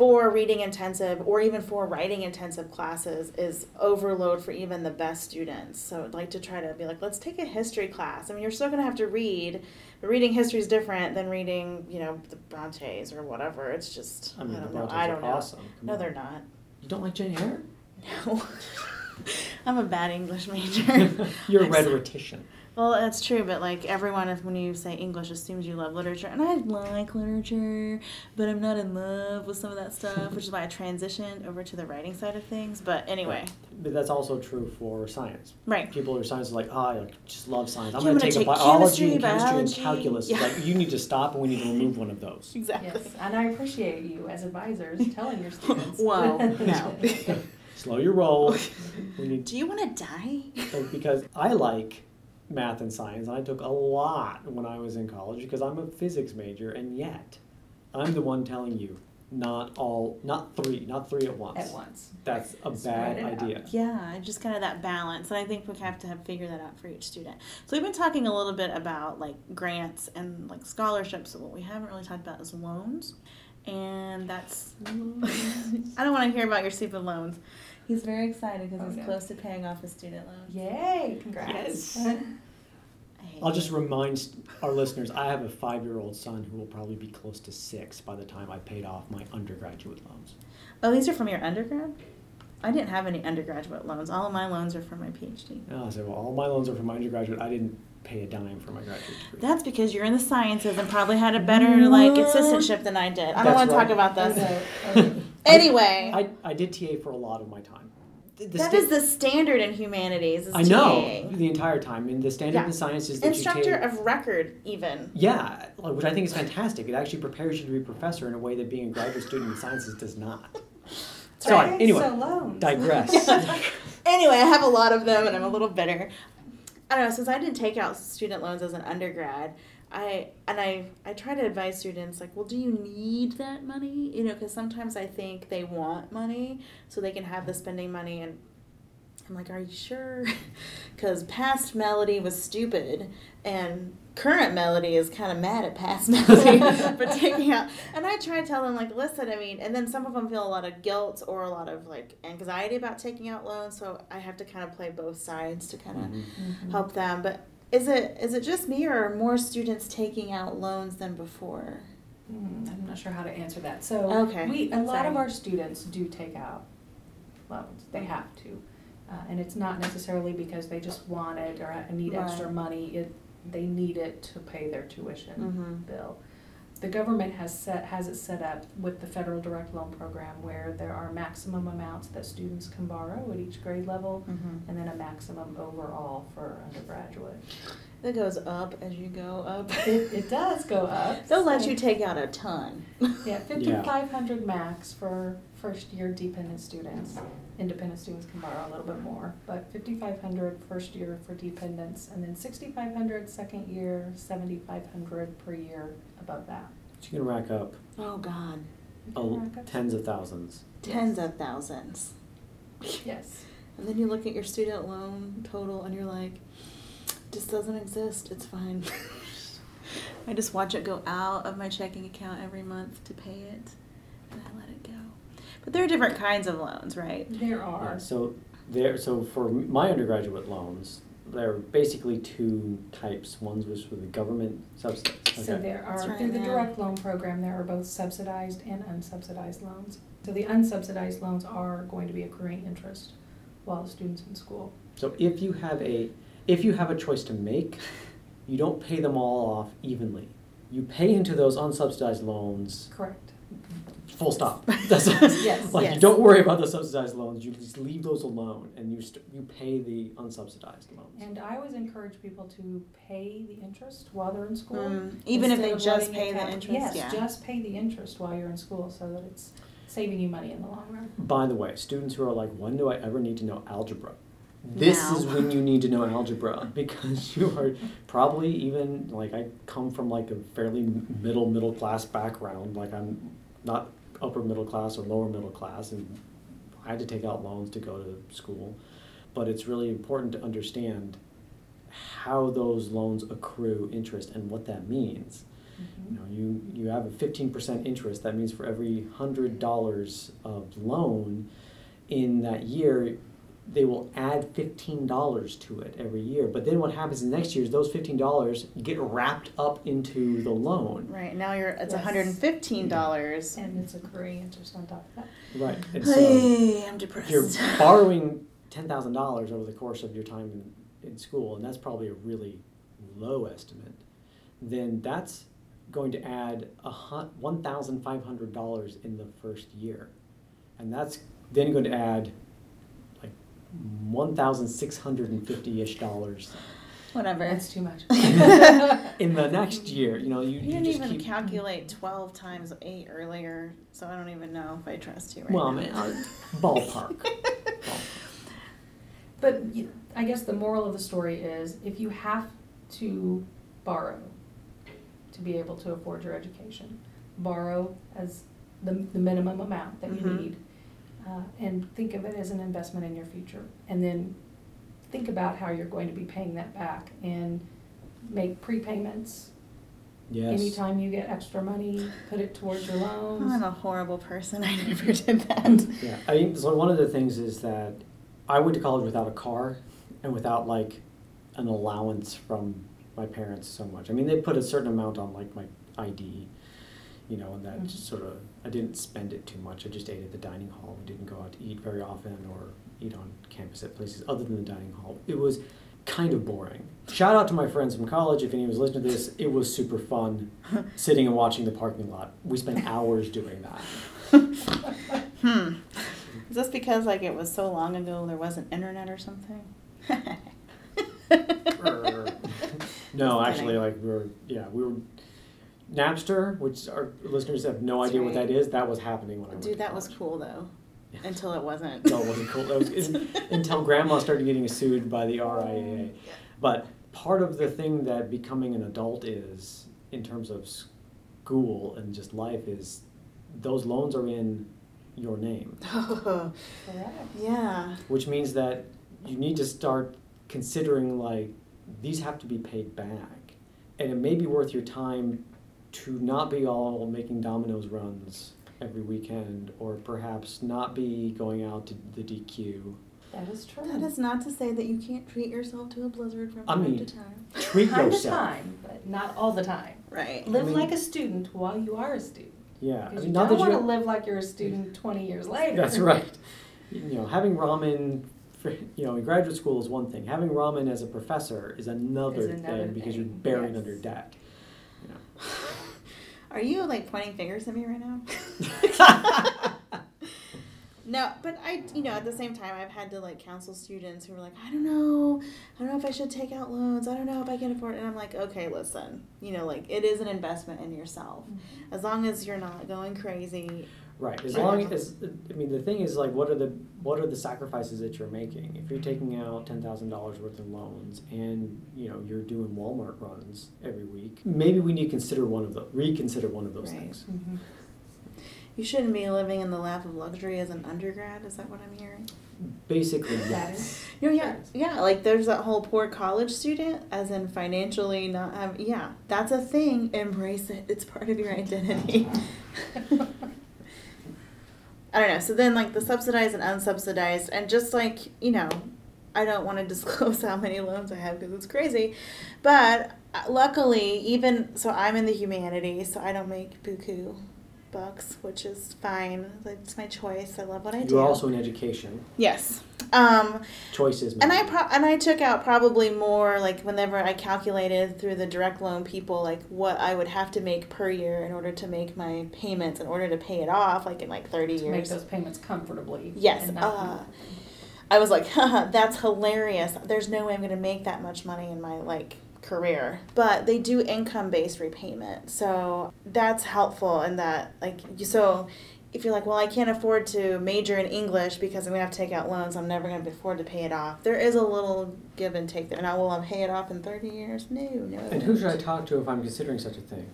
for reading intensive or even for writing intensive classes is overload for even the best students. So I'd like to try to be like, let's take a history class. I mean, you're still going to have to read, but reading history is different than reading, you know, the Brontes or whatever. It's just, I, I mean, the don't know. I don't know. awesome. No, on. they're not. You don't like Jane Eyre? No. I'm a bad English major. You're a rhetorician. Well, that's true, but like everyone, when you say English, assumes you love literature, and I like literature, but I'm not in love with some of that stuff, which is why I transitioned over to the writing side of things. But anyway, But that's also true for science. right. People who are science are like, oh, I just love science. I'm Yeah, going to take gonna a take biology chemistry, and chemistry and calculus. Yeah. Like, you need to stop and we need to remove one of those. Exactly. Yes, and I appreciate you as advisors telling your students. Whoa, no. Slow your roll. we need Do you want to die? because I like math and science. I took a lot when I was in college because I'm a physics major, and yet I'm the one telling you not all, not three, not three at once. At once. That's a Spread bad it out. idea. Yeah, just kind of that balance, and I think we have to have figure that out for each student. So we've been talking a little bit about like grants and like scholarships. So what we haven't really talked about is loans, and that's I don't want to hear about your stupid loans. He's very excited because Oh, he's no. close to paying off his student loan. Yay, congrats. Yes. I hate I'll just remind our listeners I have a five year old son who will probably be close to six by the time I paid off my undergraduate loans. Oh, these are from your undergrad. I didn't have any undergraduate loans. All of my loans are from my PhD. And oh, I said, well, all my loans are for my undergraduate. I didn't pay a dime for my graduate degree. That's because you're in the sciences and probably had a better like assistantship than I did. I don't That's want to talk right. about this. Okay, okay. Anyway, I, I did TA for a lot of my time. The, the that sta- is the standard in humanities. Is I know TAing. the entire time. And the standard Yeah. in science is that Instructor TA, of record, even. Yeah, which I think is fantastic. It actually prepares you to be a professor in a way that being a graduate student in sciences does not. Sorry, Thanks, anyway, so loans. digress. Anyway, I have a lot of them, and I'm a little bitter. I don't know. Since I didn't take out student loans as an undergrad, I and I I try to advise students like, well, do you need that money? You know, because sometimes I think they want money so they can have the spending money, and I'm like, are you sure? Because past melody was stupid, and current melody is kind of mad at past melody for taking out. And I try to tell them like, listen, I mean, and then some of them feel a lot of guilt or a lot of like anxiety about taking out loans. So I have to kind of play both sides to kind of Mhm. Mhm. help them. But is it is it just me or are more students taking out loans than before? Mm, I'm not sure how to answer that. So Okay, we a lot sorry. of our students do take out loans. They have to, uh, and it's not necessarily because they just want it or need extra money. It they need it to pay their tuition Mhm. bill. The government has set has it set up with the federal direct loan program where there are maximum amounts that students can borrow at each grade level, Mm-hmm. and then a maximum overall for undergraduate. It goes up as you go up. It, it does go up. They'll let you take out a ton. Yeah, fifty-five hundred max for first-year dependent students. Independent students can borrow a little bit more, but fifty-five hundred first year for dependents, and then sixty-five hundred second year, seventy-five hundred per year above that. You can rack up Oh God, a, tens of thousands. tens of thousands. Yes. And then you look at your student loan total and you're like, just doesn't exist. It's fine. I just watch it go out of my checking account every month to pay it, and I let it go. But there are different kinds of loans, right? There Yeah, are. so there, so for my undergraduate loans, there are basically two types. One's was for the government subsidized. So there are, right, through the yeah. direct loan program, there are both subsidized and unsubsidized loans. So the unsubsidized loans are going to be accruing interest while the student's in school. So if you have a, if you have a choice to make, you don't pay them all off evenly. You pay into those unsubsidized loans, Correct. Full stop. That's Yes. like Yes. you don't worry about the subsidized loans. You just leave those alone, and you st- you pay the unsubsidized loans. And I always encourage people to pay the interest while they're in school. Mm, even if they just pay the count- interest, Yes, yeah. just pay the interest while you're in school so that it's saving you money in the long run. By the way, students who are like, when do I ever need to know algebra? This Now. is when you need to know algebra because you are probably even like I come from like a fairly middle middle class background. Like I'm not upper middle class or lower middle class, and I had to take out loans to go to school. But it's really important to understand how those loans accrue interest and what that means. Mhm. You know, you, you have a fifteen percent interest, that means for every hundred dollars of loan in that year, they will add fifteen dollars to it every year. But then what happens in the next year is those fifteen dollars get wrapped up into the loan. Right now you're it's Yes. hundred and fifteen dollars. And it's accruing interest on top of that. Right. And so Hey, I'm if you're borrowing ten thousand dollars over the course of your time in, in school, and that's probably a really low estimate, then that's going to add a hun- one thousand five hundred dollars in the first year, and that's then going to add like one thousand six hundred and fifty ish dollars Whatever. That's too much. in the next year. You know, you, You you didn't just even keep. calculate twelve times eight earlier, so I don't even know if I trust you right well, I mean, ballpark. ballpark. But you- I guess the moral of the story is if you have to borrow to be able to afford your education, borrow as the, the minimum amount that you Mhm. need. Uh, and think of it as an investment in your future. And then think about how you're going to be paying that back and make prepayments. Yes. Anytime you get extra money, put it towards your loans. I'm a horrible person. I never did that. Yeah, I think so. One of the things is that I went to college without a car and without like an allowance from my parents so much. I mean, they put a certain amount on like my ID, you know, and that Mhm. just sort of I didn't spend it too much. I just ate at the dining hall. We didn't go out to eat very often or eat on campus at places other than the dining hall. It was kind of boring. Shout out to my friends from college. If anyone's listening to this, it was super fun sitting and watching the parking lot. We spent hours doing that. Hmm. Is this because like it was so long ago there wasn't internet or something? No, actually, like we were, yeah, we were Napster, which our listeners have no That's idea what that is. That was happening when I went Dude, that was cool though. Until it wasn't. No, it wasn't cool. That was until Grandma started getting sued by the oh, RIAA. But part of the thing that becoming an adult is, in terms of school and just life, is those loans are in your name, Oh, yeah. which means that you need to start considering like these have to be paid back, and it may be worth your time to not be all making Domino's runs every weekend, or perhaps not be going out to the DQ. That is true. That is not to say that you can't treat yourself to a blizzard from I time mean, to time. Treat time yourself. to time, but not all the time. Right. Live mean- like a student while you are a student. Yeah, I Because mean, you not don't want to live like you're a student 20 years later. That's right. You know, having ramen, for, you know, in graduate school is one thing. Having ramen as a professor is another, Is another thing because you're buried yes. under debt. You know. Are you like pointing fingers at me right now? no, but I, you know, at the same time, I've had to like counsel students who are like, I don't know, I don't know if I should take out loans. I don't know if I can afford it. And I'm like, okay, listen, you know, like it is an investment in yourself. Mhm. As long as you're not going crazy. Right. As long as I mean, the thing is like, what are the what are the sacrifices that you're making? If you're taking out ten thousand dollars worth of loans and you know you're doing Walmart runs every week, maybe we need to consider one of the reconsider one of those Right. things. Mhm. You shouldn't be living in the lap of luxury as an undergrad. Is that what I'm hearing? Basically, yes. No, yeah, yeah. Like there's that whole poor college student, as in financially not have. Yeah, that's a thing. Embrace it. It's part of your identity. I don't know. So then, like the subsidized and unsubsidized, and just like you know, I don't want to disclose how many loans I have because it's crazy, but uh, luckily, even so, I'm in the humanities, so I don't make buku bucks, which is fine. It's my choice. I love what I do. You're also in education. yes. Um, Choices. and I pro- and I took out probably more like whenever I calculated through the direct loan people like what I would have to make per year in order to make my payments in order to pay it off like in like 30 To make those payments comfortably. Yes, uh, I was like, Haha, that's hilarious. There's no way I'm going to make that much money in my like career. But they do income based repayment. So that's helpful in that like you so if you're like, well, I can't afford to major in English because I'm gonna have to take out loans, I'm never gonna be afford to pay it off. There is a little give and take there. Now, will I pay it off in 30 years? No, no. And who should I talk to if I'm considering such a thing?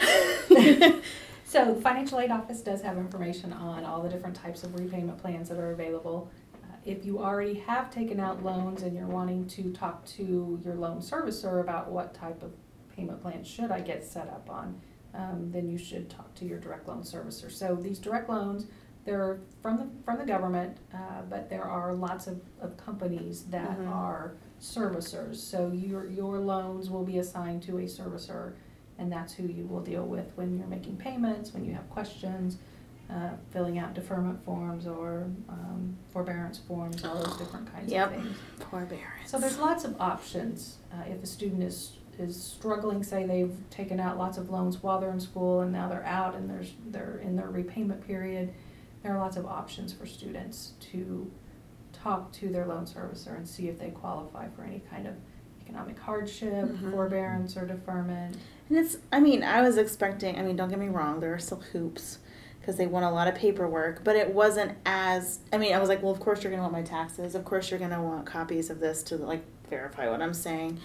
So the financial aid office does have information on all the different types of repayment plans that are available. If you already have taken out loans and you're wanting to talk to your loan servicer about what type of payment plan should I get set up on, um, then you should talk to your direct loan servicer. So these direct loans, they're from the, from the government, uh, but there are lots of, of companies that Mhm. are servicers. So your, your loans will be assigned to a servicer, and that's who you will deal with when you're making payments, when you have questions, uh, filling out deferment forms or, um, forbearance forms, all those different kinds of things. Parents. So there's lots of options. Uh, if a student is, is struggling, say they've taken out lots of loans while they're in school and now they're out and there's, they're in their repayment period, there are lots of options for students to talk to their loan servicer and see if they qualify for any kind of economic hardship, Mhm. forbearance or deferment. And it's, I mean, I was expecting, I mean, don't get me wrong, there are still hoops because they want a lot of paperwork, but it wasn't as, I mean, I was like, well, of course you're going to want my taxes. Of course you're going to want copies of this to like verify what I'm saying.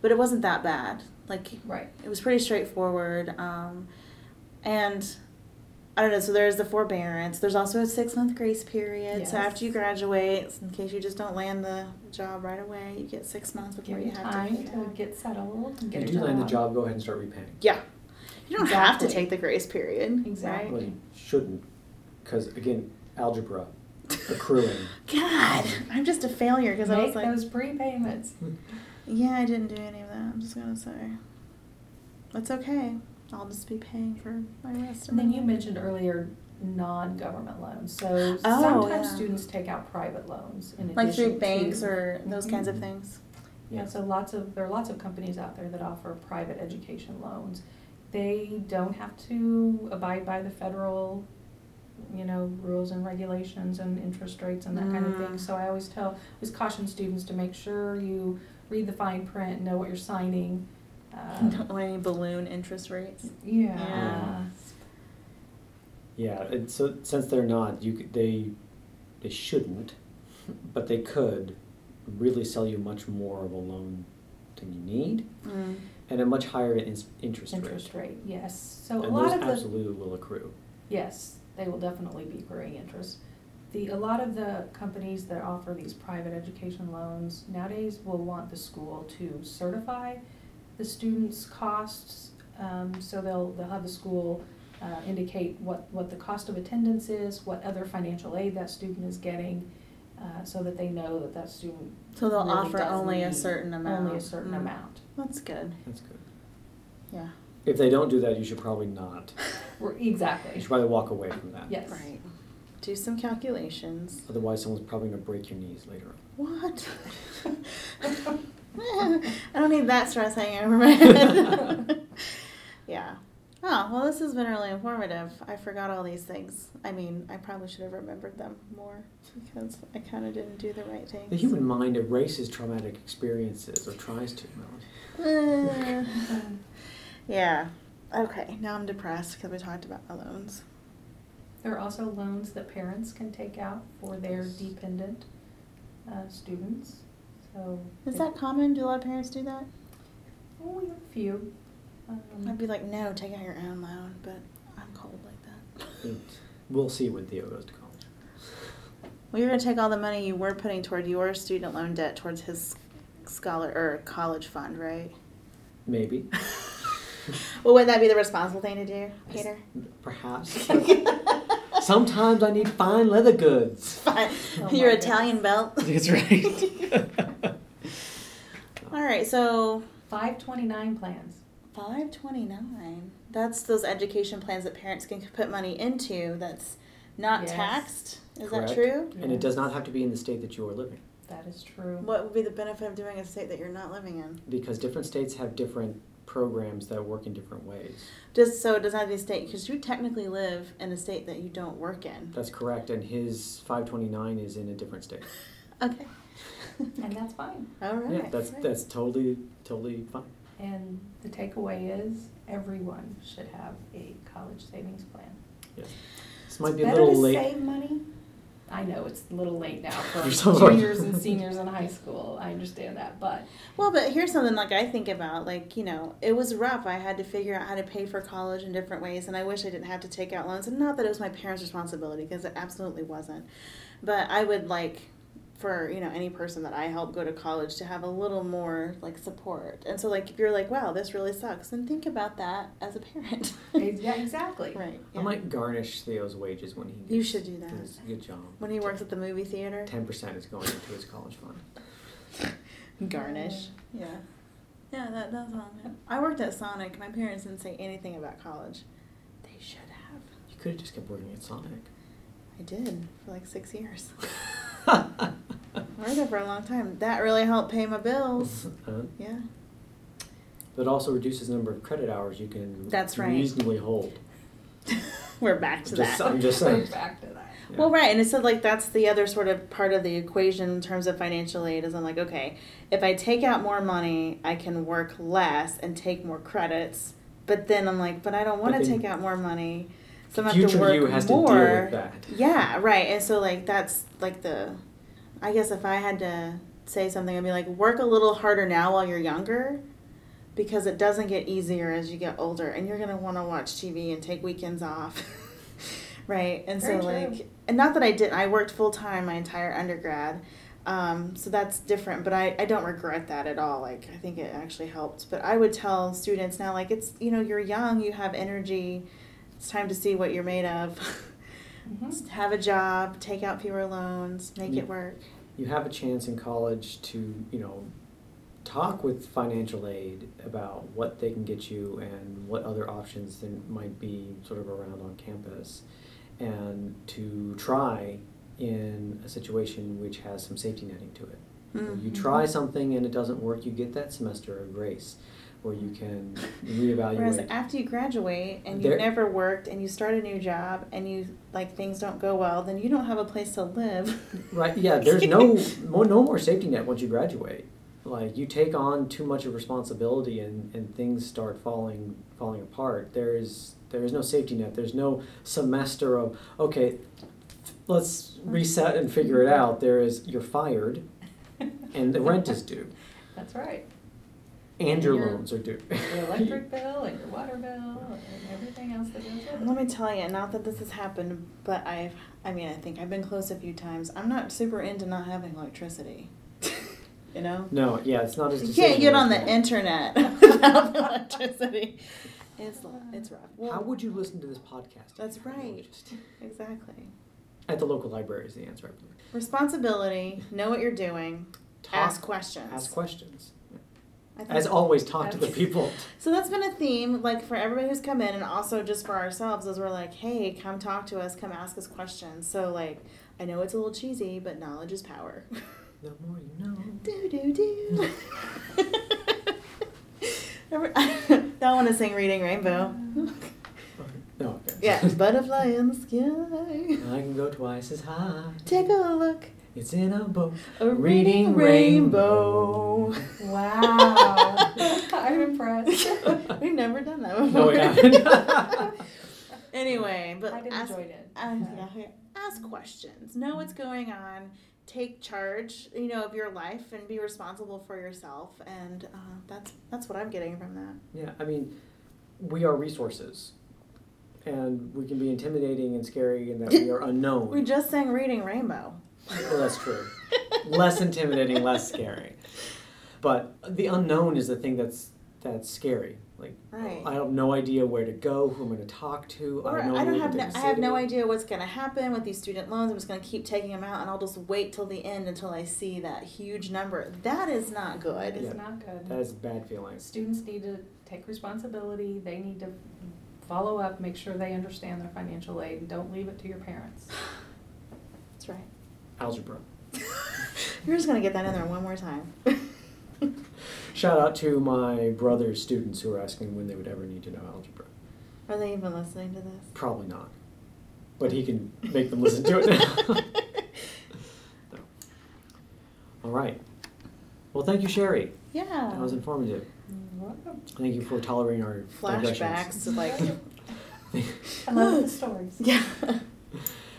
But it wasn't that bad. Like, Right. it was pretty straightforward. Um, and I don't know, so there's the forbearance. There's also a six month grace period. So after you graduate, in case you just don't land the job right away, you get six months before Give you you have time to pay to get settled and get If you do land the job. job, go ahead and start repaying. Yeah. You don't have to take the grace period. Exactly. Well, you shouldn't, because again, algebra, accruing. God, I'm just a failure because I was like, those prepayments. yeah, I didn't do any of that. I'm just gonna say, it's okay. I'll just be paying for my rest. And then you mentioned earlier non-government loans. So Oh, sometimes yeah. students take out private loans in like addition through banks to, or those kinds of Mhm. things. yeah. So lots of there are lots of companies out there that offer private education loans. They don't have to abide by the federal, you know, rules and regulations and interest rates and that kind of thing. Mm. So I always tell, always caution students to make sure you read the fine print, know what you're signing. Uh, don't want any balloon interest rates. yeah. Yeah. Yeah, and so since they're not, you could, they they shouldn't, but they could really sell you much more of a loan than you need Mm. And a much higher in, interest rate. Interest rate, yes. So a and lot those of the absolutely will accrue. Yes, they will definitely be accruing interest. The, a lot of the companies that offer these private education loans nowadays will want the school to certify the students' costs. Um, so they'll, they'll have the school, uh, indicate what, what the cost of attendance is, what other financial aid that student is getting, uh, so that they know that that student So they'll really offer does only a need certain amount. Only a certain Mm. amount. That's good. That's good. Yeah. If they don't do that, you should probably not. We're- You Exactly, should probably walk away from that. yes. Right. Do some calculations. Otherwise, someone's probably going to break your knees later on. What? I don't need that stress hanging over my head. yeah. Oh, well, this has been really informative. I forgot all these things. I mean, I probably should have remembered them more because I kind of didn't do the right things. The human mind erases traumatic experiences or tries to. Melanie. Yeah. Okay, now I'm depressed because we talked about loans. There are also loans that parents can take out for their dependent uh, students, so. Is if- that common? Do a lot of parents do that? Oh, we have a few. Um, I'd be like, no, take out your own loan, but I'm cold like that. We'll see when Theo goes to college. Well, you're gonna take all the money you were putting toward your student loan debt towards his scholar or college fund, right? Maybe. well, wouldn't that be the responsible thing to do, Peter? Perhaps. Sometimes I need fine leather goods. Fine. Oh your my Italian belt. That's right. all right, so Five twenty-nine plans. five twenty nine. That's those education plans that parents can put money into. That's not Yes. taxed. Is Correct. that true? And it does not have to be in the state that you are living. That is true. What would be the benefit of doing a state that you're not living in? Because different states have different programs that work in different ways. Just so it doesn't have to be state, because you technically live in a state that you don't work in. That's correct. And his 529 is in a different state. Okay. And that's fine. All right. Yeah, that's great. that's totally totally fine. And the takeaway is everyone should have a college savings plan. Yes. This might be a little to late. save money. I know it's a little late now for so juniors and seniors in high school. I understand that, but Well, but here's something like I think about. Like, you know, it was rough. I had to figure out how to pay for college in different ways, and I wish I didn't have to take out loans. And not that it was my parents' responsibility, because it absolutely wasn't. But I would like, for you know any person that I help go to college to have a little more like support. And so like if you're like, wow, this really sucks, then think about that as a parent. Yeah, exactly. right. I might garnish Theo's wages when he gets You should do that. does good job. When he works at the movie theater, Ten percent is going into his college fund. garnish. Yeah. Yeah, that does sound. I worked at Sonic. My parents didn't say anything about college. They should have. You could have just kept working at Sonic. I did for like six years. I worked there for a long time. That really helped pay my bills. Uh, Yeah. But it also reduces the number of credit hours you can That's right. reasonably hold. We're back to Just- that. I'm just saying. Back to that. Yeah. Well, right, and it's so like that's the other sort of part of the equation in terms of financial aid is I'm like, okay, if I take out more money, I can work less and take more credits. But then I'm like, but I don't want But to then take out more money, so I'm gonna have to Future work you has more. to deal with that. Yeah, right. And so like that's like the, I guess if I had to say something, I'd be like, work a little harder now while you're younger, because it doesn't get easier as you get older, and you're gonna want to watch TV and take weekends off, right? And Very so true. like, and not that I didn't, I worked full time my entire undergrad. Um, so that's different, but I, I don't regret that at all. Like, I think it actually helped. But I would tell students now, like, it's, you know, you're young, you have energy, it's time to see what you're made of. Mhm. Have a job, take out fewer loans, make Yeah. it work. You have a chance in college to, you know, talk with financial aid about what they can get you and what other options there might be sort of around on campus. And to try in a situation which has some safety netting to it. You Mhm. try something and it doesn't work, you get that semester of grace where you can reevaluate. Whereas after you graduate and you've never worked and you start a new job and you like things don't go well, then you don't have a place to live. Right, yeah, there's no more, no more safety net once you graduate. Like you take on too much of responsibility and, and things start falling falling apart. There is there is no safety net. There's no semester of okay, let's reset and figure it mm-hmm. out. There is you're fired and the rent is due That's right. And your Your- loans are due. Your electric bill and your water bill and everything else that goes with it. Let me tell you, not that this has happened, but I've, I mean, I think I've been close a few times. I'm not super into not having electricity. you know? No, yeah, it's not as You can't get on the decision-making. internet without electricity. It's, it's rough. Well, How would you listen to this podcast? That's you had no right. Exactly. At the local library is the answer, I believe. Responsibility, know what you're doing, Talk- ask questions. Ask questions. As always, talk to the people. So that's been a theme, like for everybody who's come in, and also just for ourselves, as we're like, hey, come talk to us, come ask us questions. So like, I know it's a little cheesy, but knowledge is power. The more you know. do do do. Don't want to sing "Reading Rainbow." No, oh, okay. yeah, butterfly in the sky. I can go twice as high. Take a look. It's in a book. A Reading reading rainbow. Wow. I'm impressed. We've never done that before. No, we haven't. anyway, but I did ask, enjoy it. uh, yeah, yeah. ask questions. Know what's going on. Take charge, you know, of your life and be responsible for yourself. And uh, that's that's what I'm getting from that. Yeah, I mean, we are resources. And we can be intimidating and scary and that we are unknown. We just sang "Reading Rainbow." Well, that's true. less intimidating, less scary. But the unknown is the thing that's that's scary. Like Right. I have no idea where to go, who I'm going to talk to. Or I have no I don't idea have no, I have no me. idea what's going to happen with these student loans. I'm just going to keep taking them out, and I'll just wait till the end until I see that huge number. That is not good. It's Yeah. not good. That is a bad feeling. Students need to take responsibility, they need to follow up, make sure they understand their financial aid, and don't leave it to your parents. That's right. Algebra. You're just going to get that in there one more time. Shout out to my brother's students who are asking when they would ever need to know algebra. Are they even listening to this? Probably not. But he can make them listen to it now. No. All right. Well, thank you, Sherry. yeah. That was informative. Welcome. Thank you for tolerating our. Flashbacks to like. I love the stories. yeah.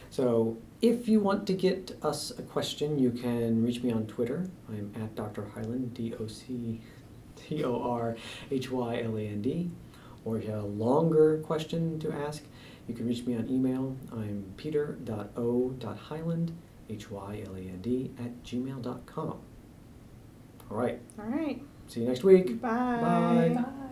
So, if you want to get us a question, you can reach me on Twitter. I'm at Dr. Hyland, D O C T O R H Y L A N D. Or if you have a longer question to ask, you can reach me on email. I'm peter.o.hyland H Y L A N D, at gmail.com. All right. All right. See you next week. Bye. Bye. Bye.